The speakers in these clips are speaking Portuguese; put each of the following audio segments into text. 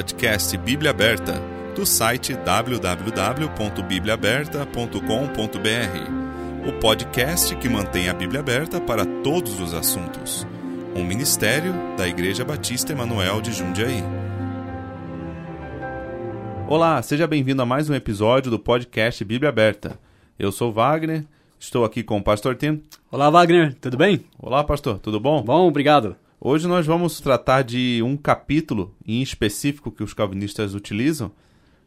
podcast Bíblia Aberta, do site www.bibliaaberta.com.br. O podcast que mantém a Bíblia aberta para todos os assuntos. Um ministério da Igreja Batista Emanuel de Jundiaí. Olá, seja bem-vindo a mais um episódio do podcast Bíblia Aberta. Eu sou Wagner, estou aqui com o pastor Tim. Olá, Wagner, tudo bem? Olá, pastor, tudo bom? Bom, obrigado. Hoje nós vamos tratar de um capítulo em específico que os calvinistas utilizam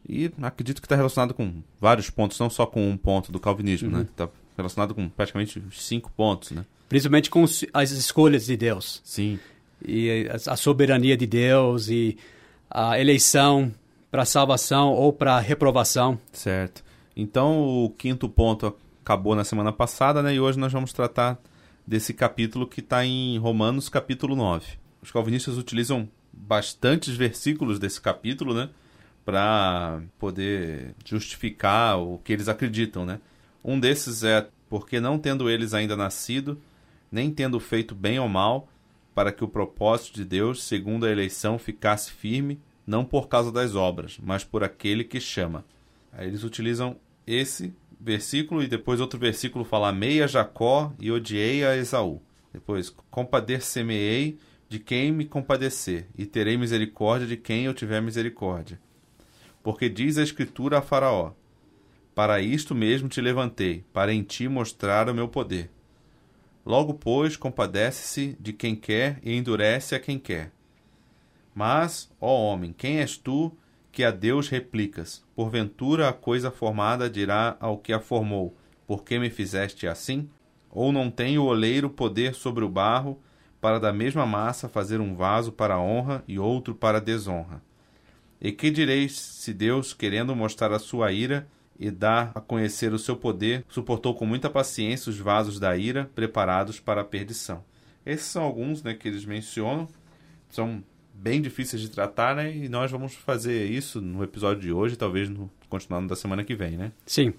e acredito que está relacionado com vários pontos, não só com um ponto do calvinismo, né? Está relacionado com praticamente cinco pontos, né? Principalmente com as escolhas de Deus. Sim. E a soberania de Deus e a eleição para salvação ou para reprovação. Certo. Então o quinto ponto acabou na semana passada, né? E hoje nós vamos tratar desse capítulo que está em Romanos, capítulo 9. Os calvinistas utilizam bastantes versículos desse capítulo, né? Para poder justificar o que eles acreditam, né? Um desses é porque não tendo eles ainda nascido, nem tendo feito bem ou mal, para que o propósito de Deus, segundo a eleição, ficasse firme, não por causa das obras, mas por aquele que chama. Aí eles utilizam esse versículo e depois outro versículo fala: Amei a Jacó e odiei a Esaú. Depois, compadecer-me-ei de quem me compadecer, e terei misericórdia de quem eu tiver misericórdia. Porque diz a Escritura a Faraó: Para isto mesmo te levantei, para em ti mostrar o meu poder. Logo, pois, compadece-se de quem quer e endurece a quem quer. Mas, ó homem, quem és tu que a Deus replicas? Porventura a coisa formada dirá ao que a formou: Por que me fizeste assim? Ou não tem o oleiro poder sobre o barro, para da mesma massa fazer um vaso para honra e outro para desonra? E que direis se Deus, querendo mostrar a sua ira e dar a conhecer o seu poder, suportou com muita paciência os vasos da ira preparados para a perdição? Esses são alguns né, que eles mencionam. São bem difíceis de tratar, né? E nós vamos fazer isso no episódio de hoje, talvez no continuando da semana que vem, né? Sim.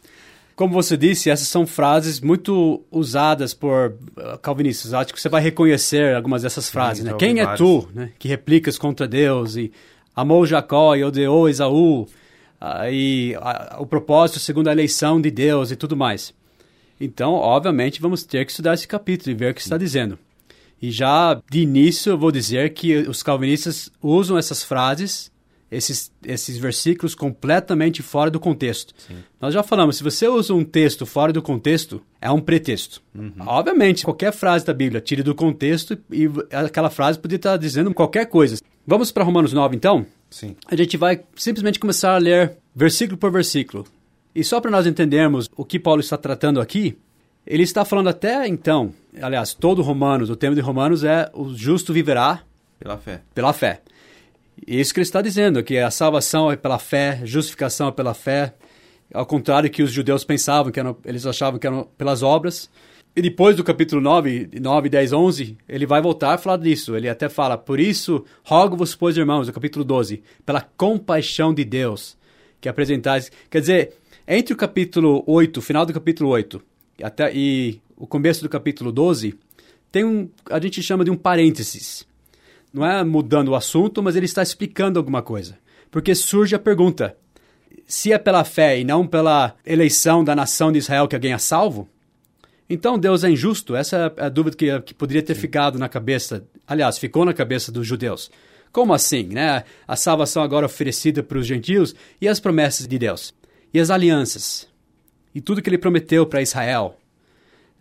Como você disse, essas são frases muito usadas por uh, calvinistas. Acho que você vai reconhecer algumas dessas frases, né? Quem é tu, né? Que replicas contra Deus e amou Jacó e odiou Esaú uh, e uh, o propósito segundo a eleição de Deus e tudo mais. Então, obviamente, vamos ter que estudar esse capítulo e ver o que está dizendo. E já de início eu vou dizer que os calvinistas usam essas frases, esses, esses versículos completamente fora do contexto. Sim. Nós já falamos, se você usa um texto fora do contexto, é um pretexto. Uhum. Obviamente, qualquer frase da Bíblia tire do contexto e aquela frase poderia estar dizendo qualquer coisa. Vamos para Romanos 9 então? Sim. A gente vai simplesmente começar a ler versículo por versículo. E só para nós entendermos o que Paulo está tratando aqui, ele está falando até então, aliás, todo Romanos, o tema de Romanos é o justo viverá pela fé. Pela fé. Isso que ele está dizendo, que a salvação é pela fé, justificação é pela fé, ao contrário que os judeus pensavam, que eram, eles achavam que eram pelas obras. E depois do capítulo 9, 9, 10, 11, ele vai voltar a falar disso. Ele até fala, por isso, rogo-vos, pois, irmãos, no capítulo 12, pela compaixão de Deus, que apresentais... Quer dizer, entre o capítulo 8, final do capítulo 8, até, e o começo do capítulo 12 tem um, a gente chama de um parênteses. Não é mudando o assunto, mas ele está explicando alguma coisa. Porque surge a pergunta: se é pela fé e não pela eleição da nação de Israel que alguém é salvo, então Deus é injusto? Essa é a dúvida que, que poderia ter Sim. ficado na cabeça, aliás, ficou na cabeça dos judeus. Como assim, né? A salvação agora oferecida para os gentios e as promessas de Deus. E as alianças e tudo que ele prometeu para Israel.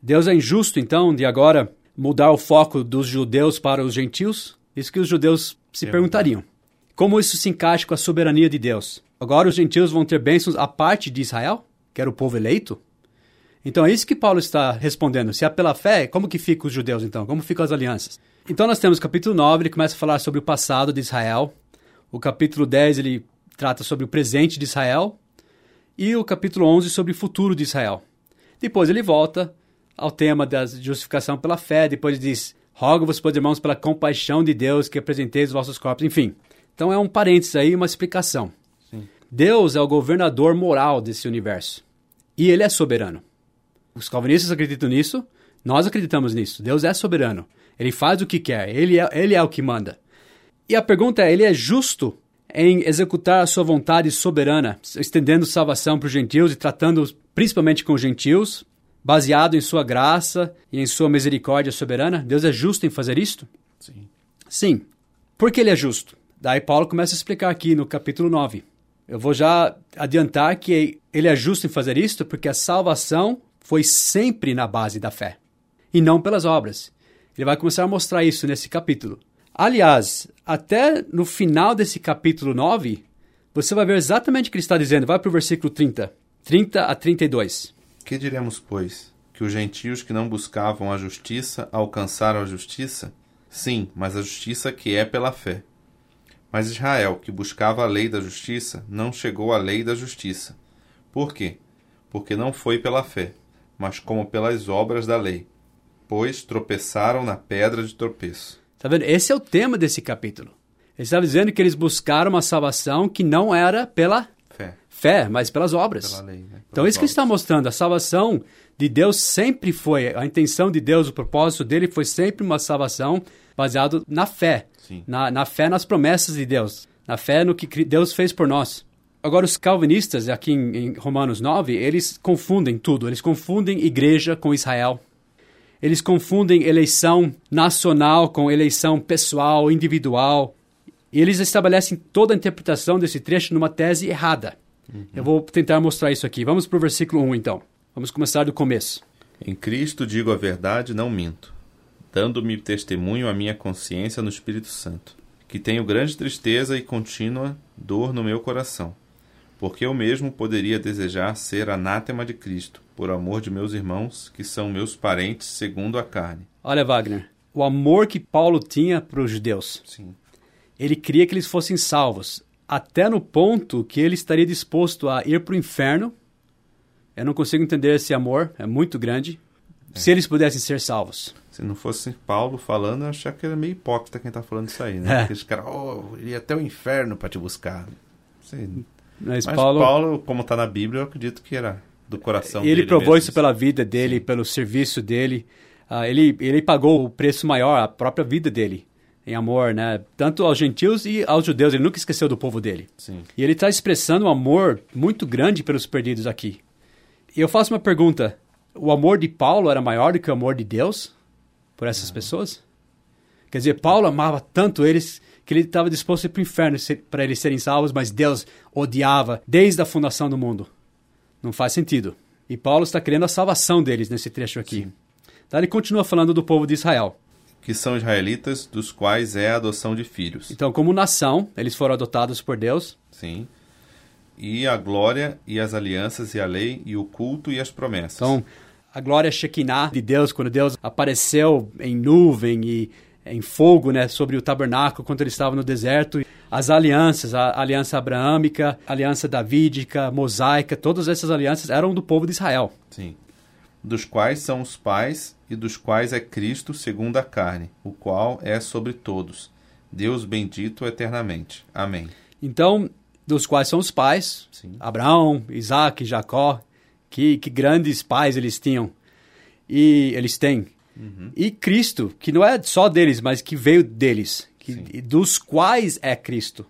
Deus é injusto, então, de agora mudar o foco dos judeus para os gentios? Isso que os judeus se é perguntariam. Como isso se encaixa com a soberania de Deus? Agora os gentios vão ter bênçãos à parte de Israel, que era o povo eleito? Então é isso que Paulo está respondendo. Se é pela fé, como que ficam os judeus então? Como ficam as alianças? Então nós temos o capítulo 9, ele começa a falar sobre o passado de Israel. O capítulo 10, ele trata sobre o presente de Israel e o capítulo 11 sobre o futuro de Israel. Depois ele volta ao tema da justificação pela fé, depois diz: Rogo-vos, pois irmãos, pela compaixão de Deus que apresenteis os vossos corpos, enfim. Então é um parênteses aí, uma explicação. Sim. Deus é o governador moral desse universo. E ele é soberano. Os calvinistas acreditam nisso, nós acreditamos nisso. Deus é soberano. Ele faz o que quer, ele é, ele é o que manda. E a pergunta é: ele é justo em executar a sua vontade soberana, estendendo salvação para os gentios e tratando principalmente com os gentios, baseado em sua graça e em sua misericórdia soberana? Deus é justo em fazer isto? Sim. Sim. Por que ele é justo? Daí Paulo começa a explicar aqui no capítulo 9. Eu vou já adiantar que ele é justo em fazer isto porque a salvação foi sempre na base da fé e não pelas obras. Ele vai começar a mostrar isso nesse capítulo. Aliás, até no final desse capítulo 9, você vai ver exatamente o que ele está dizendo. Vai para o versículo 30. 30 a 32. Que diremos, pois? Que os gentios que não buscavam a justiça alcançaram a justiça? Sim, mas a justiça que é pela fé. Mas Israel, que buscava a lei da justiça, não chegou à lei da justiça. Por quê? Porque não foi pela fé, mas como pelas obras da lei. Pois tropeçaram na pedra de tropeço. Tá vendo? Esse é o tema desse capítulo. Ele está dizendo que eles buscaram uma salvação que não era pela Fé. fé, mas pelas obras. Pela lei, né? Então, Pelas isso que está mostrando. A salvação de Deus sempre foi, a intenção de Deus, o propósito dele foi sempre uma salvação baseada na fé. Na, na fé nas promessas de Deus. Na fé no que Deus fez por nós. Agora, os calvinistas, aqui em, em Romanos 9, eles confundem tudo. Eles confundem igreja com Israel. Eles confundem eleição nacional com eleição pessoal, individual. E eles estabelecem toda a interpretação desse trecho numa tese errada. Eu vou tentar mostrar isso aqui. Vamos para o versículo 1, então. Vamos começar do começo. Em Cristo digo a verdade, não minto, dando-me testemunho à minha consciência no Espírito Santo, que tenho grande tristeza e contínua dor no meu coração, porque eu mesmo poderia desejar ser anátema de Cristo, por amor de meus irmãos, que são meus parentes segundo a carne. Olha, Wagner, o amor que Paulo tinha para os judeus. Sim. Ele queria que eles fossem salvos, até no ponto que ele estaria disposto a ir para o inferno. Eu não consigo entender esse amor, é muito grande. Se eles pudessem ser salvos. Se não fosse Paulo falando, eu achava que era meio hipócrita quem tá falando isso aí, né? É. Aqueles caras, oh, iria até o inferno para te buscar. Sim. Mas, Mas Paulo, Paulo, como tá na Bíblia, eu acredito que era do coração ele dele provou mesmo, isso pela vida dele, pelo serviço dele. Ah, ele, ele pagou o preço maior, a própria vida dele, em amor, né? Tanto aos gentios e aos judeus. Ele nunca esqueceu do povo dele. Sim. E ele está expressando um amor muito grande pelos perdidos aqui. E eu faço uma pergunta: o amor de Paulo era maior do que o amor de Deus por essas pessoas? Quer dizer, Paulo amava tanto eles que ele estava disposto a ir para o inferno para eles serem salvos, mas Deus odiava desde a fundação do mundo. Não faz sentido. E Paulo está querendo a salvação deles nesse trecho aqui. Então ele continua falando do povo de Israel. que são israelitas, dos quais é a adoção de filhos. Então, como nação, eles foram adotados por Deus. Sim. E a glória e as alianças e a lei e o culto e as promessas. Então, a glória Shekinah de Deus, quando Deus apareceu em nuvem e em fogo, né, sobre o tabernáculo, quando ele estava no deserto, as alianças, a aliança abraâmica, a aliança davídica, mosaica, todas essas alianças eram do povo de Israel. Sim. Dos quais são os pais e dos quais é Cristo segundo a carne, o qual é sobre todos. Deus bendito eternamente. Amém. Então, dos quais são os pais, Sim. Abraão, Isaac, Jacó, que, que grandes pais eles tinham. E eles têm. E Cristo, que não é só deles, mas que veio deles, que, dos quais é Cristo,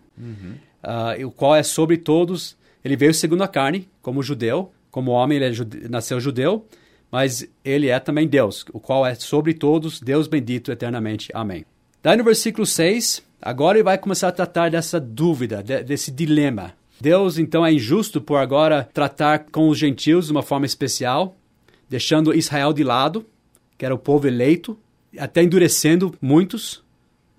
Ah, e o qual é sobre todos. Ele veio segundo a carne, como judeu, como homem, ele é jude- nasceu judeu, mas ele é também Deus, o qual é sobre todos, Deus bendito eternamente. Amém. Daí no versículo 6, agora ele vai começar a tratar dessa dúvida, de- desse dilema. Deus então é injusto por agora tratar com os gentios de uma forma especial, deixando Israel de lado, que era o povo eleito, até endurecendo muitos.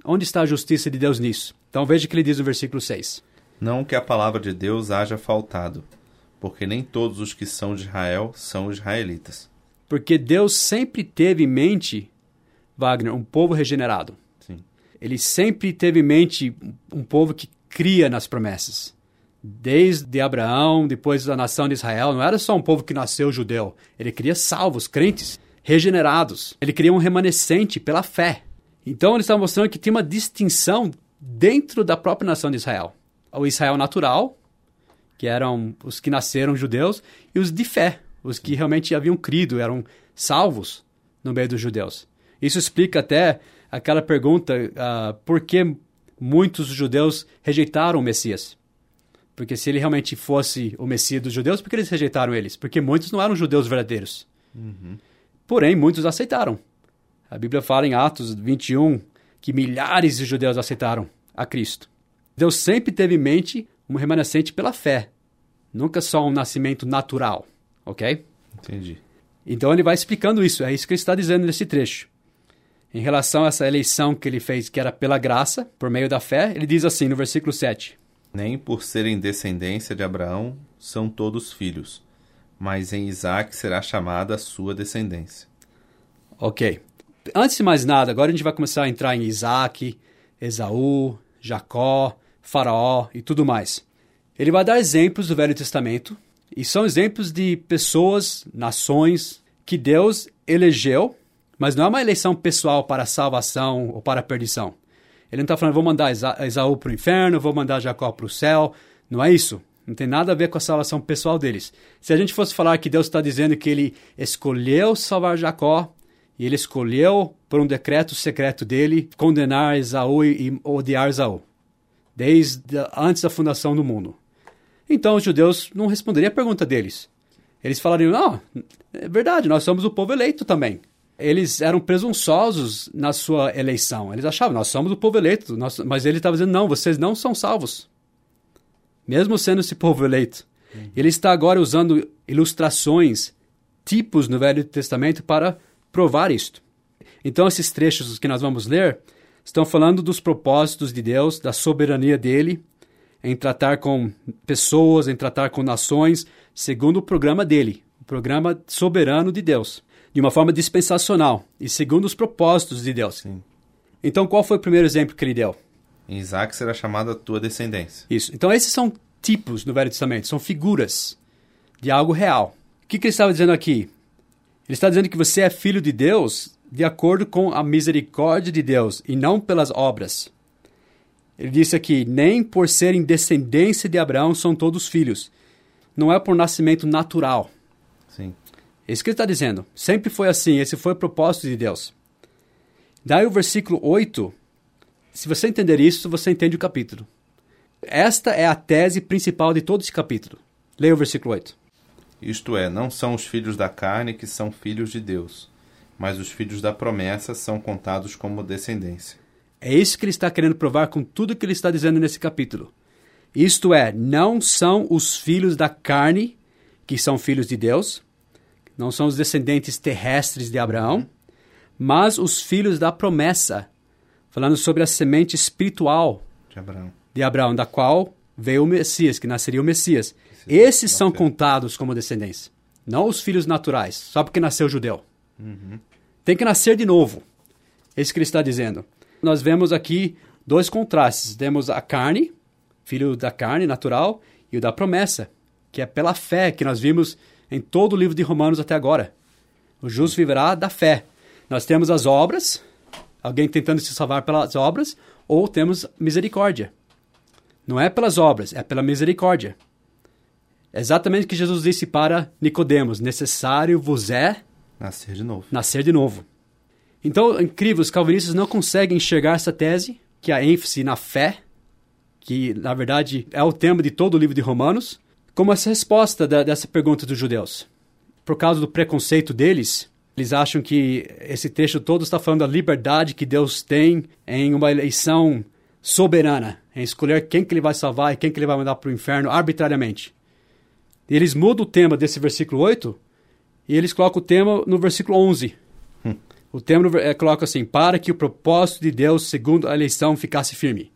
Onde está a justiça de Deus nisso? Então veja o que ele diz no versículo 6. Não que a palavra de Deus haja faltado, porque nem todos os que são de Israel são israelitas. Porque Deus sempre teve em mente, Wagner, um povo regenerado. Sim. Ele sempre teve em mente um povo que cria nas promessas. Desde Abraão, depois da nação de Israel, não era só um povo que nasceu judeu. Ele queria salvos, crentes, regenerados. Ele queria um remanescente pela fé. Então ele está mostrando que tem uma distinção dentro da própria nação de Israel. O Israel natural, que eram os que nasceram judeus, e os de fé, os que realmente haviam crido, eram salvos no meio dos judeus. Isso explica até aquela pergunta, ah, por que muitos judeus rejeitaram o Messias. Porque se ele realmente fosse o Messias dos judeus, por que eles rejeitaram eles? Porque muitos não eram judeus verdadeiros. Uhum. Porém, muitos aceitaram. A Bíblia fala em Atos 21 que milhares de judeus aceitaram a Cristo. Deus sempre teve em mente um remanescente pela fé, nunca só um nascimento natural, ok? Entendi. Então ele vai explicando isso, é isso que ele está dizendo nesse trecho. Em relação a essa eleição que ele fez, que era pela graça, por meio da fé, ele diz assim no versículo 7. Nem por serem descendência de Abraão são todos filhos, mas em Isaac será chamada a sua descendência. Ok. Antes de mais nada, agora a gente vai começar a entrar em Isaac, Esaú, Jacó, Faraó e tudo mais. Ele vai dar exemplos do Velho Testamento, e são exemplos de pessoas, nações, que Deus elegeu, mas não é uma eleição pessoal para salvação ou para perdição. Ele não está falando, vou mandar Esaú para o inferno, vou mandar Jacó para o céu. Não é isso. Não tem nada a ver com a salvação pessoal deles. Se a gente fosse falar que Deus está dizendo que ele escolheu salvar Jacó, e ele escolheu, por um decreto secreto dele, condenar Esaú e odiar Esaú, desde antes da fundação do mundo. Então os judeus não responderiam a pergunta deles. Eles falariam: não, é verdade, nós somos o povo eleito também. Eles eram presunçosos na sua eleição. Eles achavam: nós somos o povo eleito. Nós... Mas ele estava dizendo: não, vocês não são salvos. Mesmo sendo esse povo eleito. Uhum. Ele está agora usando ilustrações, tipos no Velho Testamento para provar isto. Então, esses trechos que nós vamos ler estão falando dos propósitos de Deus, da soberania dele, em tratar com pessoas, em tratar com nações, segundo o programa dele, o programa soberano de Deus, de uma forma dispensacional e segundo os propósitos de Deus. Sim. Então, qual foi o primeiro exemplo que ele deu? Em Isaac será chamada a tua descendência. Isso. Então, esses são tipos no Velho Testamento, são figuras de algo real. O que, que ele estava dizendo aqui? Ele está dizendo que você é filho de Deus de acordo com a misericórdia de Deus e não pelas obras. Ele disse aqui: nem por serem descendência de Abraão são todos filhos. Não é por nascimento natural. Sim. É isso que ele está dizendo. Sempre foi assim. Esse foi o propósito de Deus. Daí o versículo 8. Se você entender isso, você entende o capítulo. Esta é a tese principal de todo esse capítulo. Leia o versículo 8. Isto é, não são os filhos da carne que são filhos de Deus, mas os filhos da promessa são contados como descendência. É isso que ele está querendo provar com tudo que ele está dizendo nesse capítulo. Isto é, não são os filhos da carne que são filhos de Deus, não são os descendentes terrestres de Abraão, mas os filhos da promessa, falando sobre a semente espiritual de Abraão, de Abraão da qual veio o Messias, que nasceria o Messias. Esses são contados como descendência, não os filhos naturais, só porque nasceu judeu. Uhum. Tem que nascer de novo. É isso que ele está dizendo. Nós vemos aqui dois contrastes. Temos a carne, filho da carne natural, e o da promessa, que é pela fé que nós vimos em todo o livro de Romanos até agora. O justo viverá da fé. Nós temos as obras, alguém tentando se salvar pelas obras, ou temos misericórdia. Não é pelas obras, é pela misericórdia. É exatamente o que Jesus disse para Nicodemos: necessário vos é nascer de novo. Nascer de novo. Então, incrível, os calvinistas não conseguem enxergar essa tese, que é a ênfase na fé, que na verdade é o tema de todo o livro de Romanos, como essa resposta da, dessa pergunta dos judeus. Por causa do preconceito deles, eles acham que esse texto todo está falando da liberdade que Deus tem em uma eleição soberana, em escolher quem que ele vai salvar e quem que ele vai mandar para o inferno arbitrariamente. E eles mudam o tema desse versículo 8 e eles colocam o tema no versículo 11. Hum. O tema é, coloca assim: para que o propósito de Deus, segundo a eleição, ficasse firme.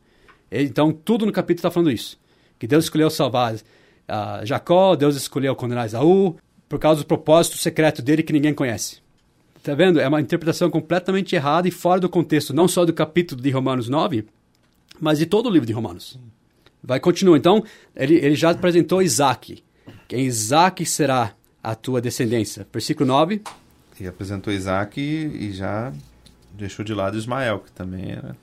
Então, tudo no capítulo está falando isso. Que Deus escolheu salvar uh, Jacó, Deus escolheu condenar Esaú, por causa do propósito secreto dele que ninguém conhece. Está vendo? É uma interpretação completamente errada e fora do contexto, não só do capítulo de Romanos 9, mas de todo o livro de Romanos. Vai continuar. Então, ele, ele já apresentou Isaac. Quem Isaac será a tua descendência. Versículo 9. E apresentou Isaac e, já deixou de lado Ismael, que também era.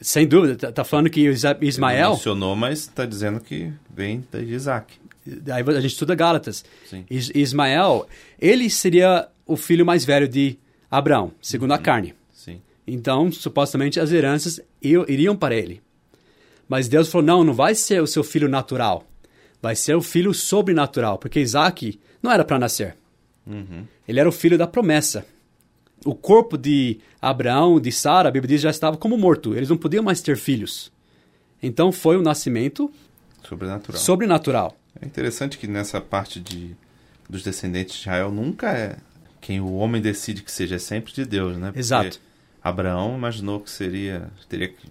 Sem dúvida, está tá falando que Ismael. Ele mencionou, mas está dizendo que vem de Isaac. Aí a gente estuda Gálatas. Is, Ismael, ele seria o filho mais velho de Abraão, segundo uhum. a carne. Sim. Então, supostamente, as heranças iriam para ele. Mas Deus falou: não, não vai ser o seu filho natural. Vai ser o filho sobrenatural, porque Isaac não era para nascer. Uhum. Ele era o filho da promessa. O corpo de Abraão, de Sara, a Bíblia diz, já estava como morto. Eles não podiam mais ter filhos. Então foi o nascimento Sobrenatural. sobrenatural. É interessante que nessa parte de, dos descendentes de Israel nunca é quem o homem decide que seja, é sempre de Deus, né? Porque Exato. Abraão imaginou que seria, teria que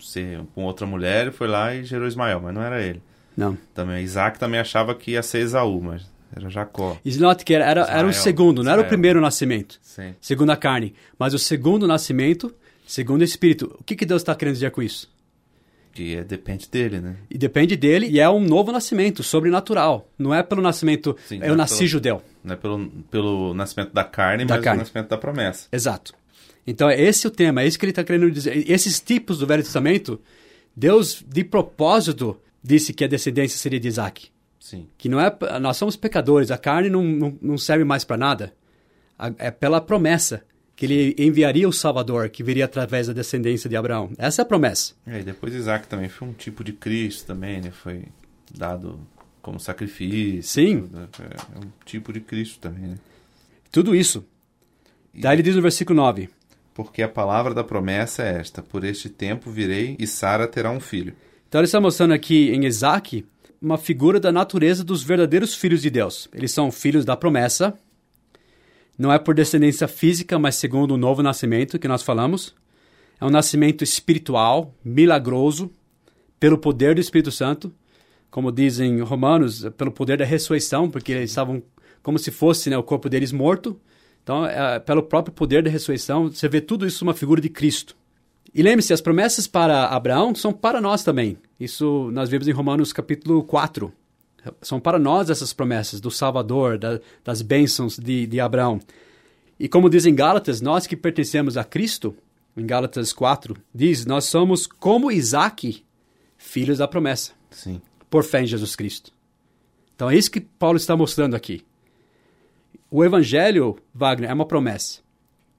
ser com outra mulher e foi lá e gerou Ismael, mas não era ele. Não. Também Isaac também achava que ia ser Esaú, mas era Jacó. Isnot, que era, era, era o Israel. segundo, não era o Israel. primeiro nascimento, Sim. segundo a carne, mas o segundo nascimento, segundo o Espírito. O que, que Deus está querendo dizer com isso? Que é, depende dele, né? E depende dele, e é um novo nascimento, sobrenatural. Não é pelo nascimento, Sim, eu é nasci pelo- judeu. Não é pelo, pelo nascimento da carne, Da mas carne. o nascimento da promessa. Exato. Então, é esse o tema, é isso que ele está querendo dizer. Esses tipos do Velho Testamento, Deus, de propósito, disse que a descendência seria de Isaac. Sim. Que não é. Nós somos pecadores, a carne não, não, não serve mais para nada. É pela promessa que ele enviaria o Salvador, que viria através da descendência de Abraão. Essa é a promessa. É, e depois Isaac também foi um tipo de Cristo também, né? Foi dado como sacrifício. Sim. tudo. É, é um tipo de Cristo também, né? Tudo isso. Daí ele diz no versículo 9: Porque a palavra da promessa é esta: Por este tempo virei e Sara terá um filho. Então ele está mostrando aqui em Isaac uma figura da natureza dos verdadeiros filhos de Deus. Eles são filhos da promessa, não é por descendência física, mas segundo o novo nascimento que nós falamos. É um nascimento espiritual, milagroso, pelo poder do Espírito Santo, como dizem Romanos, pelo poder da ressurreição, porque eles estavam como se fosse né, o corpo deles morto. Então, é, pelo próprio poder da ressurreição, você vê tudo isso uma figura de Cristo. E lembre-se, as promessas para Abraão são para nós também. Isso nós vemos em Romanos capítulo 4. São para nós essas promessas do Salvador, da- das bênçãos de, de Abraão. E como diz em Gálatas, nós que pertencemos a Cristo, em Gálatas 4, diz, nós somos como Isaac, filhos da promessa, Sim. por fé em Jesus Cristo. Então é isso que Paulo está mostrando aqui. O Evangelho, Wagner, é uma promessa.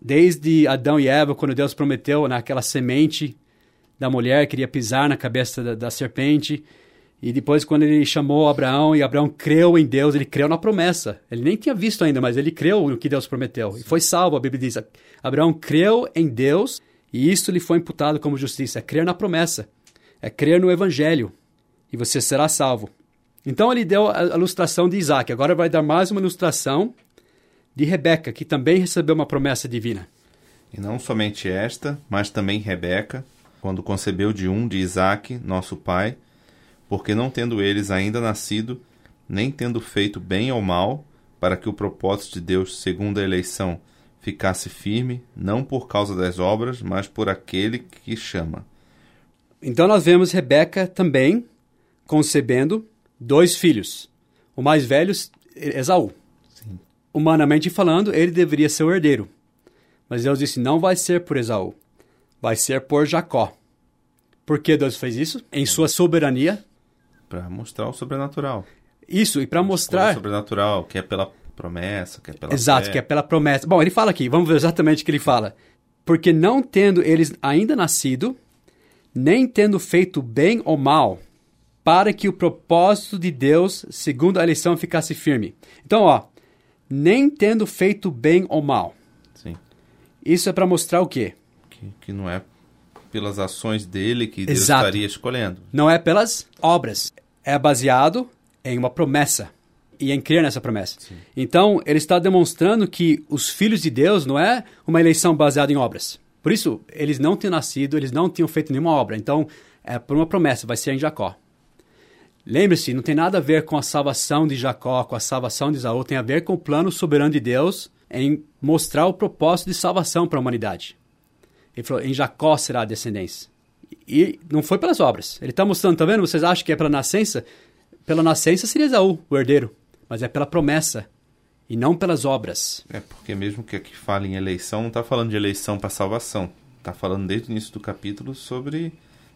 Desde Adão e Eva, quando Deus prometeu naquela semente da mulher, queria pisar na cabeça da, da serpente. E depois, quando ele chamou Abraão e Abraão creu em Deus, ele creu na promessa. Ele nem tinha visto ainda, mas ele creu no que Deus prometeu. E foi salvo, a Bíblia diz. Abraão creu em Deus e isso lhe foi imputado como justiça. É crer na promessa. É crer no Evangelho. E você será salvo. Então ele deu a ilustração de Isaac. Agora vai dar mais uma ilustração de Rebeca, que também recebeu uma promessa divina. E não somente esta, mas também Rebeca, quando concebeu de um de Isaque, nosso pai, porque não tendo eles ainda nascido, nem tendo feito bem ou mal, para que o propósito de Deus, segundo a eleição, ficasse firme, não por causa das obras, mas por aquele que chama. Então nós vemos Rebeca também concebendo dois filhos. O mais velho, Esaú. Sim. Humanamente falando, ele deveria ser o herdeiro. Mas Deus disse: não vai ser por Esaú, vai ser por Jacó. Por que Deus fez isso? Em sua soberania. Para mostrar o sobrenatural. Isso, e para O mostrar. sobrenatural, que é pela promessa, que é pela Exato, fé. que é pela promessa. Bom, ele fala aqui, vamos ver exatamente o que ele fala. Porque não tendo eles ainda nascido, nem tendo feito bem ou mal, para que o propósito de Deus, segundo a eleição, ficasse firme. Então, ó, nem tendo feito bem ou mal. Sim. Isso é para mostrar o quê? Que, que não é pelas ações dele que Deus Exato. estaria escolhendo. Não é pelas obras. É baseado em uma promessa e em crer nessa promessa. Então, ele está demonstrando que os filhos de Deus não é uma eleição baseada em obras. Por isso, eles não tinham nascido, eles não tinham feito nenhuma obra. Então, é por uma promessa, vai ser em Jacó. Lembre-se, não tem nada a ver com a salvação de Jacó, com a salvação de Isaú, tem a ver com o plano soberano de Deus em mostrar o propósito de salvação para a humanidade. Ele falou, em Jacó será a descendência. E não foi pelas obras. Ele está mostrando, tá vendo? Vocês acham que é pela nascença? Pela nascença seria Esaú, o herdeiro. Mas é pela promessa e não pelas obras. É, porque mesmo que aqui fale em eleição, não está falando de eleição para salvação. Está falando desde o início do capítulo sobre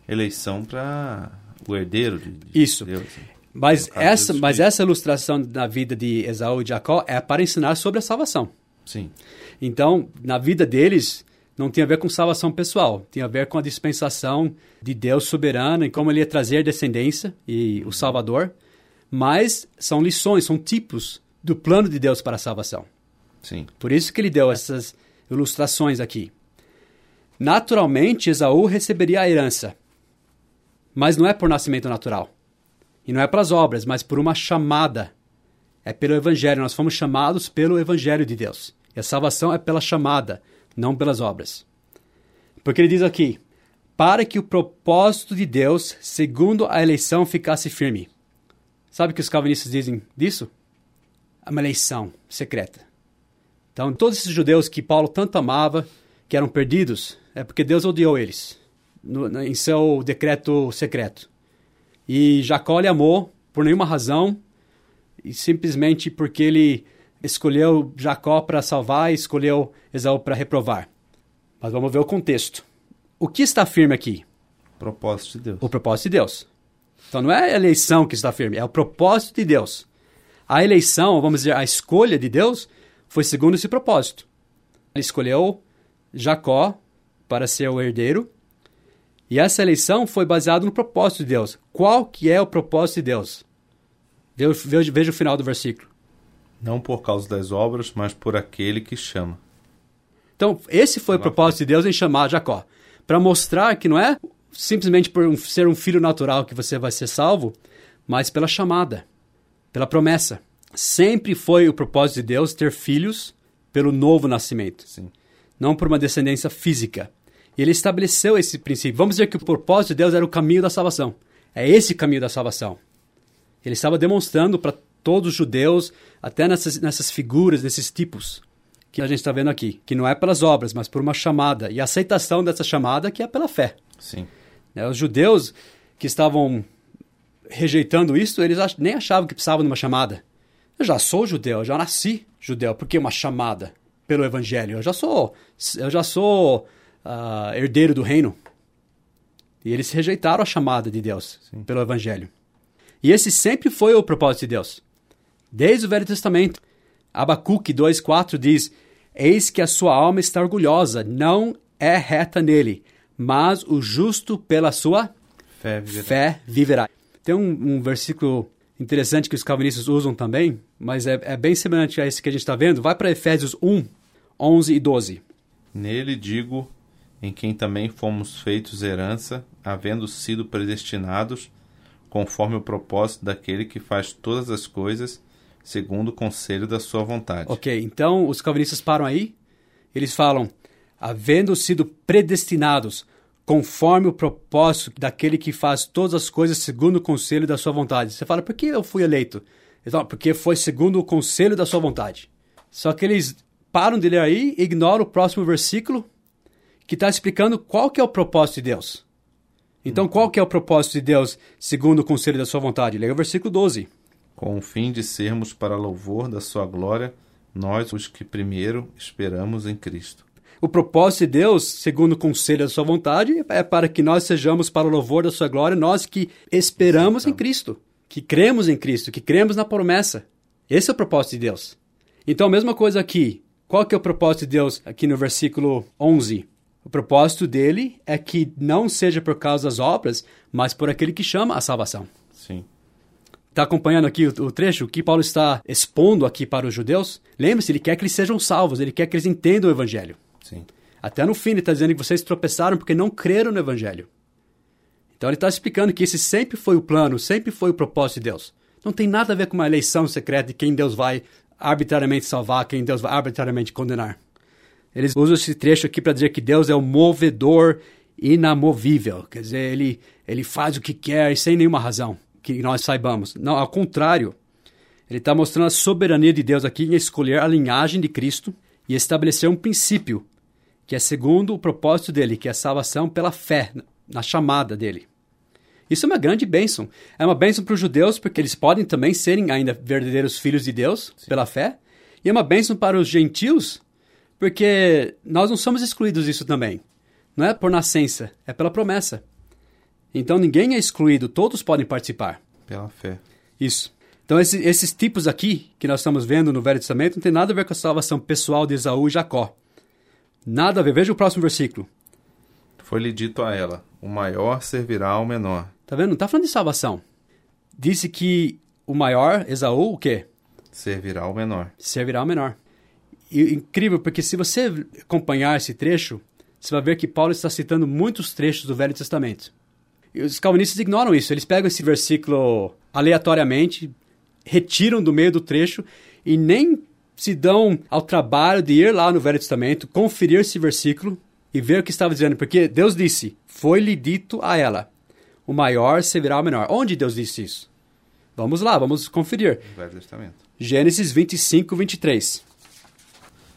eleição para o herdeiro de, de Isso. Deus. Mas No caso, essa, mas essa ilustração da vida de Esaú e Jacó é para ensinar sobre a salvação. Sim. Então, na vida deles, não tinha a ver com salvação pessoal, tinha a ver com a dispensação de Deus soberano e como ele ia trazer descendência e o Salvador. Mas são lições, são tipos do plano de Deus para a salvação. Sim. Por isso que ele deu essas ilustrações aqui. Naturalmente, Esaú receberia a herança, mas não é por nascimento natural. E não é pelas obras, mas por uma chamada. É pelo Evangelho. Nós fomos chamados pelo Evangelho de Deus. E a salvação é pela chamada, não pelas obras. Porque ele diz aqui: para que o propósito de Deus, segundo a eleição, ficasse firme. Sabe o que os calvinistas dizem disso? É uma eleição secreta. Então, todos esses judeus que Paulo tanto amava, que eram perdidos, é porque Deus odiou eles no, em seu decreto secreto. E Jacó lhe amou por nenhuma razão, e simplesmente porque ele escolheu Jacó para salvar e escolheu Esaú para reprovar. Mas vamos ver o contexto. O que está firme aqui? Propósito de Deus. O propósito de Deus. Então não é a eleição que está firme, é o propósito de Deus. A eleição, vamos dizer, a escolha de Deus, foi segundo esse propósito. Ele escolheu Jacó para ser o herdeiro, e essa eleição foi baseada no propósito de Deus. Qual que é o propósito de Deus? Veja, veja o final do versículo. Não por causa das obras, mas por aquele que chama. Então, esse foi o propósito de Deus em chamar Jacó. Para mostrar que não é simplesmente por ser um filho natural que você vai ser salvo, mas pela chamada, pela promessa. Sempre foi o propósito de Deus ter filhos pelo novo nascimento, Sim. não por uma descendência física. E ele estabeleceu esse princípio. Vamos dizer que o propósito de Deus era o caminho da salvação. É esse caminho da salvação. Ele estava demonstrando para todos os judeus, até nessas, nessas figuras, nesses tipos que a gente está vendo aqui, que não é pelas obras, mas por uma chamada e a aceitação dessa chamada que é pela fé. Sim. Né, os judeus que estavam rejeitando isso, eles ach nem achavam que precisavam de uma chamada. Eu já sou judeu, eu já nasci judeu, por que uma chamada pelo evangelho? Eu já sou, eu já sou uh, herdeiro do reino. E eles rejeitaram a chamada de Deus Sim. pelo evangelho. E esse sempre foi o propósito de Deus. Desde o Velho Testamento. Abacuque 2,4 diz: Eis que a sua alma está orgulhosa, não é reta nele, mas o justo pela sua Fé viverá. fé viverá. Tem um, um versículo interessante que os calvinistas usam também, mas é, é bem semelhante a esse que a gente está vendo. Vai para Efésios 1, 11 e 12. Nele digo, em quem também fomos feitos herança, havendo sido predestinados, conforme o propósito daquele que faz todas as coisas, segundo o conselho da sua vontade. Ok, então os calvinistas param aí. Eles falam, havendo sido predestinados, conforme o propósito daquele que faz todas as coisas segundo o conselho da sua vontade. Você fala, por que eu fui eleito? Falam, porque foi segundo o conselho da sua vontade. Só que eles param de ler aí ignoram o próximo versículo, que está explicando qual que é o propósito de Deus. Então, qual que é o propósito de Deus segundo o conselho da sua vontade? Leia o versículo 12. Com o fim de sermos para louvor da sua glória, nós os que primeiro esperamos em Cristo. O propósito de Deus, segundo o conselho da sua vontade, é para que nós sejamos para o louvor da sua glória, nós que esperamos em Cristo, que cremos em Cristo, que cremos na promessa. Esse é o propósito de Deus. Então, a mesma coisa aqui. Qual que é o propósito de Deus aqui no versículo 11? O propósito dele é que não seja por causa das obras, mas por aquele que chama a salvação. Sim. Está acompanhando aqui o, o trecho que Paulo está expondo aqui para os judeus? Lembre-se, ele quer que eles sejam salvos, ele quer que eles entendam o evangelho. Sim. Até no fim ele está dizendo que vocês tropeçaram porque não creram no Evangelho. Então ele está explicando que esse sempre foi o plano, sempre foi o propósito de Deus. Não tem nada a ver com uma eleição secreta de quem Deus vai arbitrariamente salvar, quem Deus vai arbitrariamente condenar. Eles usam esse trecho aqui para dizer que Deus é o movedor inamovível. Quer dizer, ele, ele faz o que quer e sem nenhuma razão que nós saibamos. Não, ao contrário. Ele está mostrando a soberania de Deus aqui em escolher a linhagem de Cristo e estabelecer um princípio que é segundo o propósito dele, que é a salvação pela fé, na chamada dele. Isso é uma grande bênção. É uma bênção para os judeus, porque eles podem também serem ainda verdadeiros filhos de Deus Sim. pela fé. E é uma bênção para os gentios, porque nós não somos excluídos disso também. Não é por nascença, é pela promessa. Então ninguém é excluído, todos podem participar. Pela fé. Isso. Então esses, esses tipos aqui que nós estamos vendo no Velho Testamento não tem nada a ver com a salvação pessoal de Esaú e Jacó. Nada a ver. Veja o próximo versículo. Foi-lhe dito a ela: O maior servirá ao menor. Tá vendo? Não tá falando de salvação. Disse que o maior, Esaú, o quê? Servirá ao menor. Servirá ao menor. E incrível, porque se você acompanhar esse trecho, você vai ver que Paulo está citando muitos trechos do Velho Testamento. E os calvinistas ignoram isso. Eles pegam esse versículo aleatoriamente, retiram do meio do trecho e nem se dão ao trabalho de ir lá no Velho Testamento, conferir esse versículo e ver o que estava dizendo. Porque Deus disse: Foi-lhe dito a ela: O maior servirá ao menor. Onde Deus disse isso? Vamos lá, vamos conferir. Velho Testamento. Gênesis 25, 23.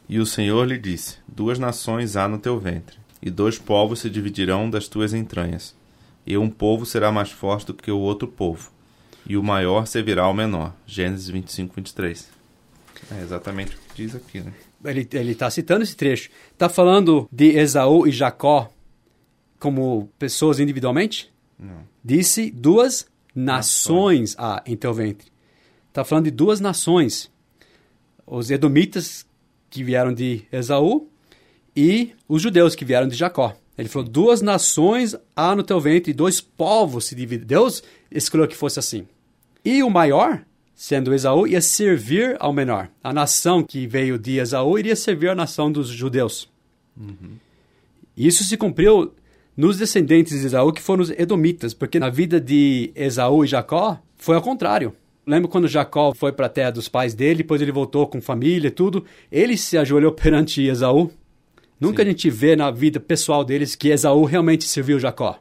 E o Senhor lhe disse: Duas nações há no teu ventre, e dois povos se dividirão das tuas entranhas. E um povo será mais forte do que o outro povo, e o maior servirá ao menor. Gênesis 25, 23. É exatamente o que diz aqui, né? Ele está citando esse trecho. Está falando de Esaú e Jacó como pessoas individualmente? Não. Disse duas nações há em teu ventre. Está falando de duas nações. Os edomitas que vieram de Esaú e os judeus que vieram de Jacó. Ele falou: duas nações há no teu ventre, e dois povos se dividem. Deus escolheu que fosse assim. E o maior, sendo Esaú, ia servir ao menor. A nação que veio de Esaú iria servir a nação dos judeus. Uhum. Isso se cumpriu nos descendentes de Esaú, que foram os edomitas, porque na vida de Esaú e Jacó foi ao contrário. Lembra quando Jacó foi para a terra dos pais dele, depois ele voltou com família e tudo? Ele se ajoelhou perante Esaú. Nunca Sim. a gente vê na vida pessoal deles que Esaú realmente serviu Jacó.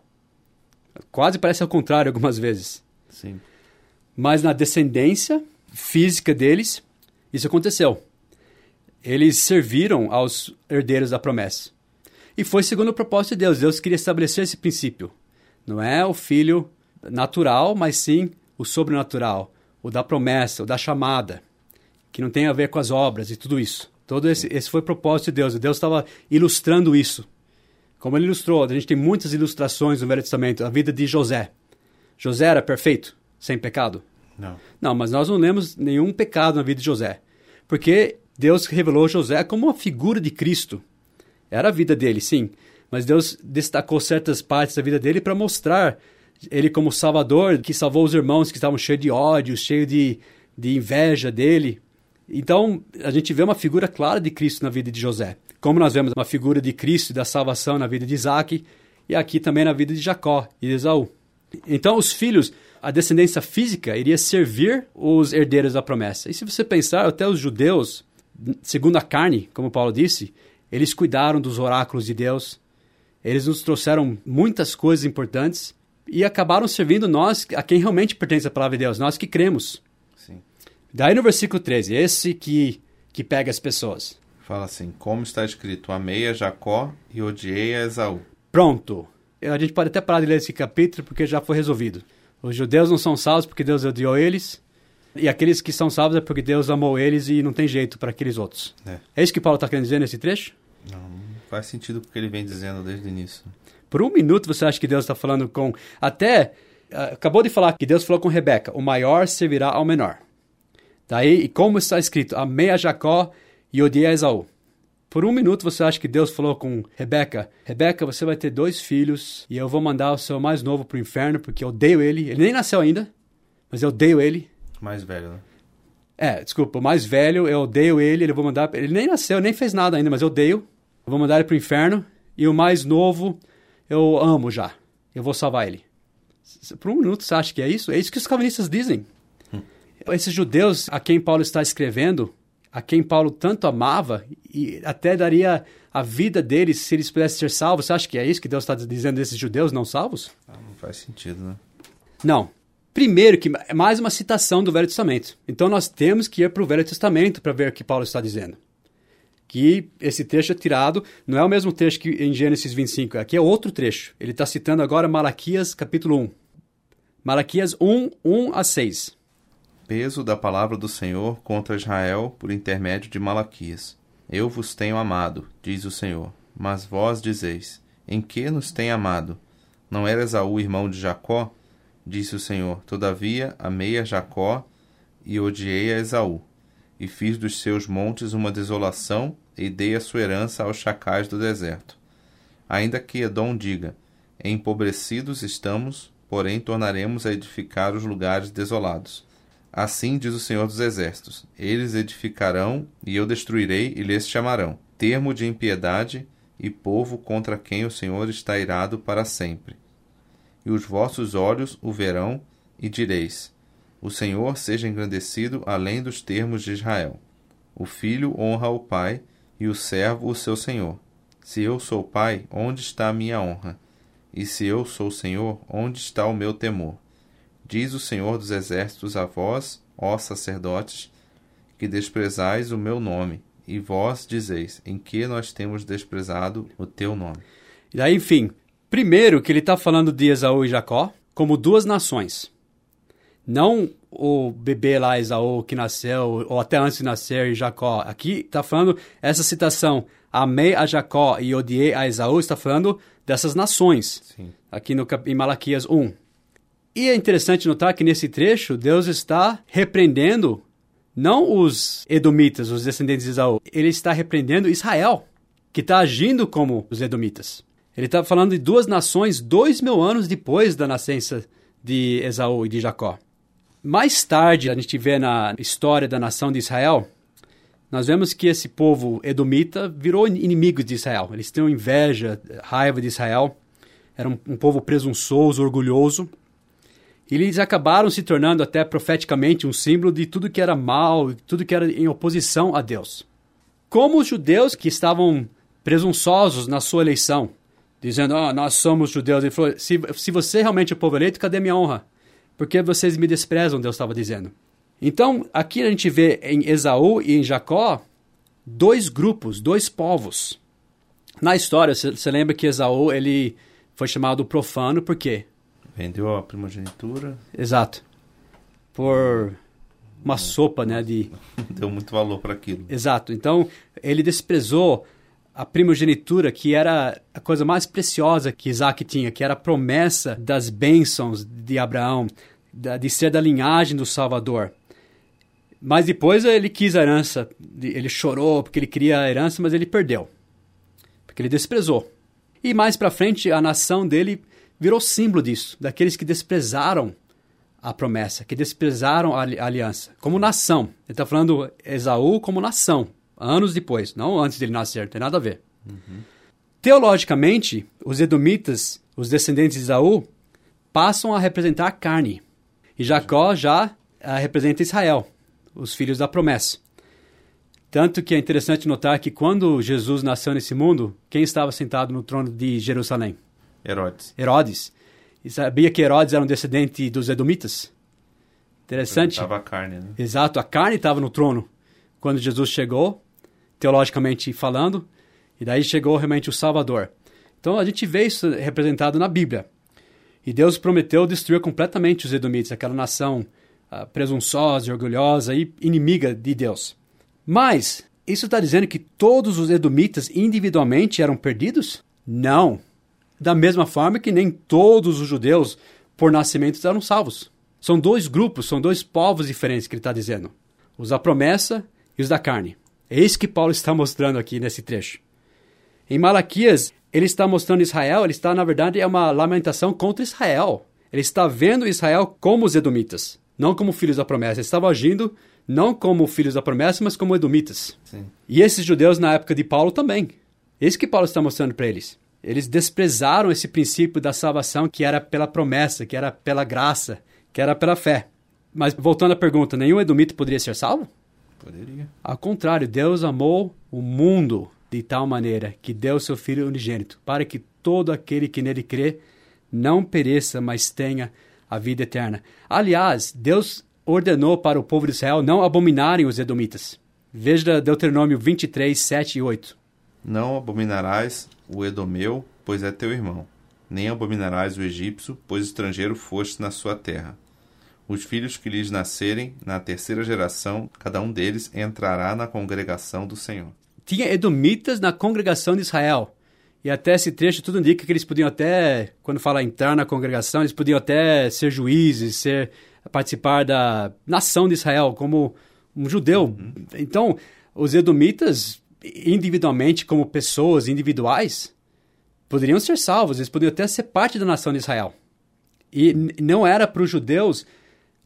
Quase parece ao contrário algumas vezes. Sim. Mas na descendência física deles, isso aconteceu. Eles serviram aos herdeiros da promessa. E foi segundo o propósito de Deus. Deus queria estabelecer esse princípio. Não é o filho natural, mas sim o sobrenatural, o da promessa, o da chamada, que não tem a ver com as obras e tudo isso. Todo esse, esse foi o propósito de Deus. Deus estava ilustrando isso. Como ele ilustrou, a gente tem muitas ilustrações no Velho Testamento. A vida de José. José era perfeito, sem pecado? Não. Não, mas nós não lemos nenhum pecado na vida de José. Porque Deus revelou José como uma figura de Cristo. Era a vida dele, sim. Mas Deus destacou certas partes da vida dele para mostrar ele como salvador, que salvou os irmãos que estavam cheios de ódio, cheios de, de inveja dele. Então, a gente vê uma figura clara de Cristo na vida de José. Como nós vemos uma figura de Cristo e da salvação na vida de Isaac, e aqui também na vida de Jacó e de Esaú. Então, os filhos, a descendência física iria servir os herdeiros da promessa. E se você pensar, até os judeus, segundo a carne, como Paulo disse, eles cuidaram dos oráculos de Deus, eles nos trouxeram muitas coisas importantes e acabaram servindo nós, a quem realmente pertence a palavra de Deus, nós que cremos. Daí no versículo 13, esse que, que pega as pessoas. Fala assim: Como está escrito, amei a Jacó e odiei a Esaú. Pronto. A gente pode até parar de ler esse capítulo porque já foi resolvido. Os judeus não são salvos porque Deus odiou eles, e aqueles que são salvos é porque Deus amou eles e não tem jeito para aqueles outros. É. É isso que Paulo está querendo dizer nesse trecho? Não, não faz sentido com o que ele vem dizendo desde o início. Por um minuto você acha que Deus está falando com. Até. ah, acabou de falar que Deus falou com Rebeca: o maior servirá ao menor. Daí, e como está escrito: amei a Jacó e odiei a Esaú. Por um minuto você acha que Deus falou com Rebeca: Rebeca, você vai ter dois filhos e eu vou mandar o seu mais novo para o inferno porque eu odeio ele. Ele nem nasceu ainda, mas eu odeio ele. Mais velho, né? É, desculpa, o mais velho, eu odeio ele, ele vou mandar. Ele nem nasceu, nem fez nada ainda, mas eu odeio. Eu vou mandar ele pro inferno. E o mais novo, eu amo já. Eu vou salvar ele. Por um minuto você acha que é isso? É isso que os calvinistas dizem. Esses judeus a quem Paulo está escrevendo, a quem Paulo tanto amava, e até daria a vida deles se eles pudessem ser salvos. Você acha que é isso que Deus está dizendo desses judeus não salvos? Ah, não faz sentido, né? Não. Primeiro, que é mais uma citação do Velho Testamento. Então nós temos que ir para o Velho Testamento para ver o que Paulo está dizendo. Que esse trecho é tirado, não é o mesmo trecho que em Gênesis 25, aqui é outro trecho. Ele está citando agora Malaquias capítulo 1. Malaquias 1, 1 a 6. Peso da palavra do Senhor contra Israel por intermédio de Malaquias. Eu vos tenho amado, diz o Senhor. Mas vós dizeis: Em que nos tem amado? Não era Esaú irmão de Jacó? Disse o Senhor: Todavia amei a Jacó e odiei a Esaú. e fiz dos seus montes uma desolação, e dei a sua herança aos chacais do deserto. Ainda que Edom diga: Empobrecidos estamos, porém tornaremos a edificar os lugares desolados. Assim diz o Senhor dos Exércitos: Eles edificarão, e eu destruirei, e lhes chamarão. Termo de impiedade e povo contra quem o Senhor está irado para sempre. E os vossos olhos o verão, e direis: O Senhor seja engrandecido além dos termos de Israel. O filho honra o pai, e o servo o seu senhor. Se eu sou pai, onde está a minha honra? E se eu sou Senhor, onde está o meu temor? Diz o Senhor dos Exércitos a vós, ó sacerdotes, que desprezais o meu nome, e vós dizeis, em que nós temos desprezado o teu nome. E aí, enfim, primeiro que ele está falando de Esaú e Jacó como duas nações. Não o bebê lá, Esaú, que nasceu, ou até antes de nascer, Jacó. Aqui está falando, essa citação, amei a Jacó e odiei a Esaú, está falando dessas nações. Sim. Aqui no, em Malaquias 1. E é interessante notar que nesse trecho, Deus está repreendendo não os edomitas, os descendentes de Esaú, ele está repreendendo Israel, que está agindo como os edomitas. Ele está falando de duas nações dois mil anos depois da nascença de Esaú e de Jacó. Mais tarde, a gente vê na história da nação de Israel, nós vemos que esse povo edomita virou inimigo de Israel. Eles tinham inveja, raiva de Israel. Era um, um povo presunçoso, orgulhoso. Eles acabaram se tornando até profeticamente um símbolo de tudo que era mal, tudo que era em oposição a Deus. Como os judeus que estavam presunçosos na sua eleição, dizendo, oh, nós somos judeus. Ele falou, se, se você realmente é o povo eleito, cadê minha honra? porque vocês me desprezam, Deus estava dizendo. Então, aqui a gente vê em Esaú e em Jacó dois grupos, dois povos. Na história, você lembra que Esaú ele foi chamado profano por quê? Vendeu a primogenitura. Exato. Por uma sopa, né, de deu muito valor para aquilo. Exato. Então, ele desprezou a primogenitura, que era a coisa mais preciosa que Isaac tinha, que era a promessa das bênçãos de Abraão, de ser da linhagem do Salvador. Mas depois ele quis a herança, ele chorou porque ele queria a herança, mas ele perdeu, porque ele desprezou. E mais para frente, a nação dele virou símbolo disso, daqueles que desprezaram a promessa, que desprezaram a aliança, como nação. Ele está falando Esaú como nação, anos depois, não antes dele nascer, não tem nada a ver. Uhum. Teologicamente, os edomitas, os descendentes de Esaú, passam a representar a carne. E Jacó já uh, representa Israel, os filhos da promessa. Tanto que é interessante notar que quando Jesus nasceu nesse mundo, quem estava sentado no trono de Jerusalém? Herodes. Herodes. E sabia que Herodes era um descendente dos edomitas? Interessante. Estava a carne, né? Exato, a carne estava no trono quando Jesus chegou teologicamente falando, e daí chegou realmente o Salvador. Então a gente vê isso representado na Bíblia. E Deus prometeu destruir completamente os Edomitas, aquela nação uh, presunçosa, orgulhosa e inimiga de Deus. Mas isso está dizendo que todos os Edomitas individualmente eram perdidos? Não. Da mesma forma que nem todos os judeus por nascimento eram salvos. São dois grupos, são dois povos diferentes que ele está dizendo: os da promessa e os da carne. É isso que Paulo está mostrando aqui nesse trecho. Em Malaquias, ele está mostrando Israel, ele está, na verdade, é uma lamentação contra Israel. Ele está vendo Israel como os edomitas, não como filhos da promessa. Ele estava agindo não como filhos da promessa, mas como edomitas. Sim. E esses judeus na época de Paulo também. É isso que Paulo está mostrando para eles. Eles desprezaram esse princípio da salvação que era pela promessa, que era pela graça, que era pela fé. Mas voltando à pergunta, nenhum edomita poderia ser salvo? Poderia. Ao contrário, Deus amou o mundo de tal maneira que deu seu Filho unigênito, para que todo aquele que nele crê não pereça, mas tenha a vida eterna. Aliás, Deus ordenou para o povo de Israel não abominarem os edomitas. Veja Deuteronômio 23, 7 e 8. Não abominarás o edomeu, pois é teu irmão. Nem abominarás o egípcio, pois estrangeiro foste na sua terra. Os filhos que lhes nascerem, na terceira geração, cada um deles entrará na congregação do Senhor. Tinha edomitas na congregação de Israel. E até esse trecho tudo indica que eles podiam até, quando fala entrar na congregação, eles podiam até ser juízes, ser participar da nação de Israel, como um judeu. Uhum. Então, os edomitas, individualmente, como pessoas individuais, poderiam ser salvos, eles poderiam até ser parte da nação de Israel. E não era para os judeus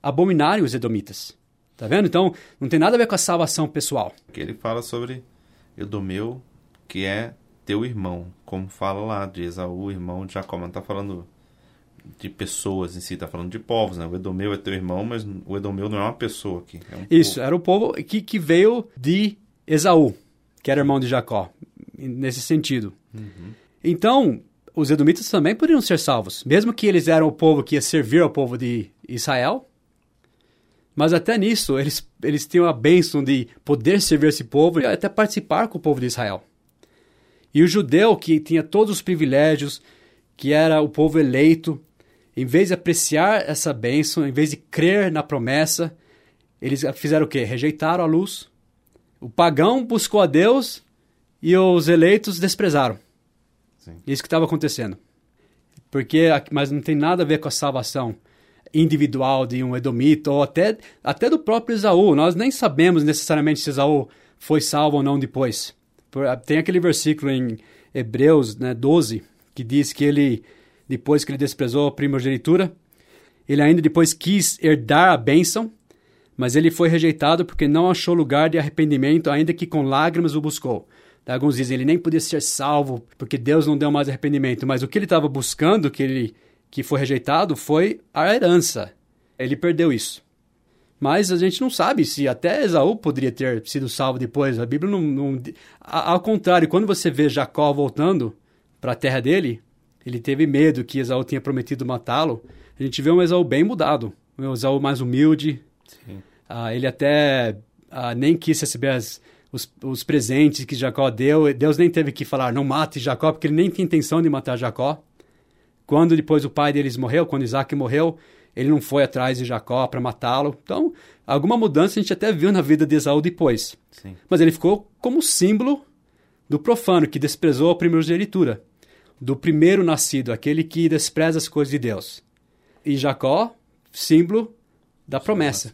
abominarem os edomitas. Tá vendo? Então, não tem nada a ver com a salvação pessoal. Ele fala sobre Edomeu, que é teu irmão, como fala lá de Esaú, irmão de Jacó, não está falando de pessoas em si, está falando de povos, né? O Edomeu é teu irmão, mas o Edomeu não é uma pessoa aqui. É um Isso, povo. era o povo que, que veio de Esaú, que era irmão de Jacó, nesse sentido. Uhum. Então, os edomitas também poderiam ser salvos, mesmo que eles eram o povo que ia servir ao povo de Israel. Mas até nisso, eles, eles tinham a bênção de poder servir esse povo e até participar com o povo de Israel. E o judeu, que tinha todos os privilégios, que era o povo eleito, em vez de apreciar essa bênção, em vez de crer na promessa, eles fizeram o quê? Rejeitaram a luz. O pagão buscou a Deus e os eleitos desprezaram. Sim. Isso que estava acontecendo. Porque, mas não tem nada a ver com a salvação individual de um edomita ou até, até do próprio Esaú. Nós nem sabemos necessariamente se Esaú foi salvo ou não depois. Tem aquele versículo em Hebreus né, 12 que diz que ele, depois que ele desprezou a primogenitura, ele ainda depois quis herdar a bênção, mas ele foi rejeitado porque não achou lugar de arrependimento, ainda que com lágrimas o buscou. Alguns dizem ele nem podia ser salvo porque Deus não deu mais arrependimento, mas o que ele estava buscando, que ele que foi rejeitado, foi a herança. Ele perdeu isso. Mas a gente não sabe se até Esaú poderia ter sido salvo depois. A Bíblia não. não ao contrário, quando você vê Jacó voltando para a terra dele, ele teve medo que Esaú tinha prometido matá-lo. A gente vê um Esaú bem mudado, um Esaú mais humilde. Ah, ele até ah, nem quis receber as, os, os presentes que Jacó deu. Deus nem teve que falar, não mate Jacó, porque ele nem tinha intenção de matar Jacó. Quando depois o pai deles morreu, quando Isaac morreu, ele não foi atrás de Jacó para matá-lo. Então, alguma mudança a gente até viu na vida de Esaú depois. Sim. Mas ele ficou como símbolo do profano que desprezou a primogenitura, do primeiro nascido, aquele que despreza as coisas de Deus. E Jacó, símbolo da promessa,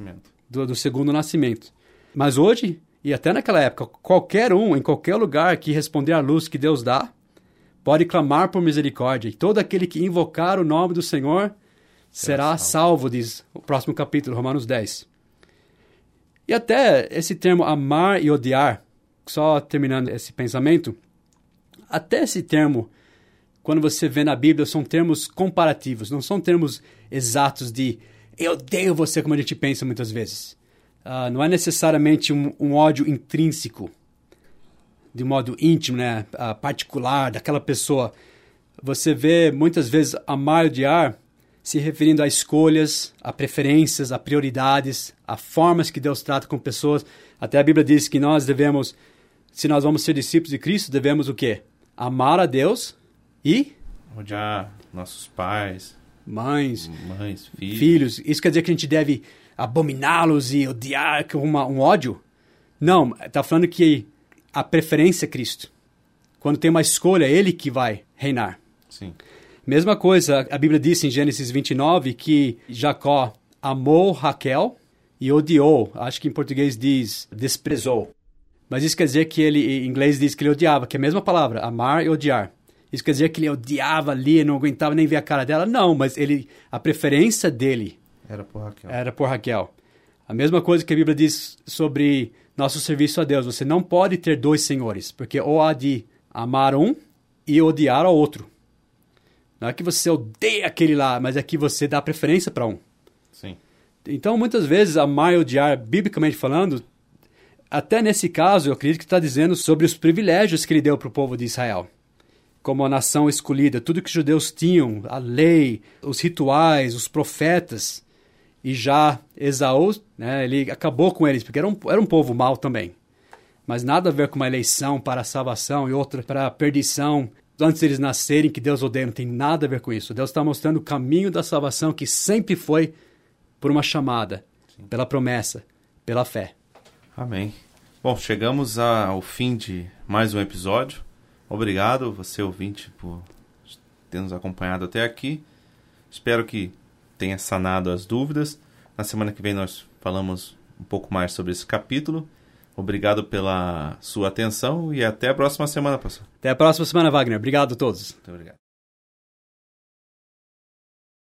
do, do segundo nascimento. Mas hoje, e até naquela época, qualquer um, em qualquer lugar que responder à luz que Deus dá, pode clamar por misericórdia, e todo aquele que invocar o nome do Senhor será salvo, diz o próximo capítulo, Romanos 10. E até esse termo amar e odiar, só terminando esse pensamento, até esse termo, quando você vê na Bíblia, são termos comparativos, não são termos exatos de eu odeio você, como a gente pensa muitas vezes. Uh, não é necessariamente um, um ódio intrínseco de modo íntimo, né, particular daquela pessoa. Você vê muitas vezes amar e odiar se referindo a escolhas, a preferências, a prioridades, a formas que Deus trata com pessoas. Até a Bíblia diz que nós devemos, se nós vamos ser discípulos de Cristo, devemos o quê? Amar a Deus e odiar nossos pais, mães, mães, filhos. filhos. Isso quer dizer que a gente deve abominá-los e odiar com uma, um ódio? Não, está falando que a preferência é Cristo. Quando tem uma escolha, é Ele que vai reinar. Sim. Mesma coisa, a Bíblia diz em Gênesis 29 que Jacó amou Raquel e odiou. Acho que em português diz desprezou. Mas isso quer dizer que ele, em inglês diz que ele odiava, que é a mesma palavra, amar e odiar. Isso quer dizer que ele odiava ali, não aguentava nem ver a cara dela? Não, mas ele, a preferência dele era por Raquel. Era por Raquel. A mesma coisa que a Bíblia diz sobre nosso serviço a Deus. Você não pode ter dois senhores, porque ou há de amar um e odiar ao outro. Não é que você odeia aquele lá, mas é que você dá preferência para um. Sim. Então, muitas vezes, amar e odiar, biblicamente falando, até nesse caso, eu acredito que está dizendo sobre os privilégios que ele deu para o povo de Israel. Como a nação escolhida, tudo que os judeus tinham, a lei, os rituais, os profetas, e já Esaú, né, ele acabou com eles, porque era um, era um povo mau também. Mas nada a ver com uma eleição para a salvação e outra para a perdição antes deles nascerem, que Deus odeia. Não tem nada a ver com isso. Deus está mostrando o caminho da salvação que sempre foi por uma chamada, Sim. pela promessa, pela fé. Amém. Bom, chegamos ao fim de mais um episódio. Obrigado, você ouvinte, por ter nos acompanhado até aqui. Espero que tenha sanado as dúvidas. Na semana que vem nós falamos um pouco mais sobre esse capítulo. Obrigado pela sua atenção e até a próxima semana, pastor. Até a próxima semana, Wagner. Obrigado a todos. Muito obrigado.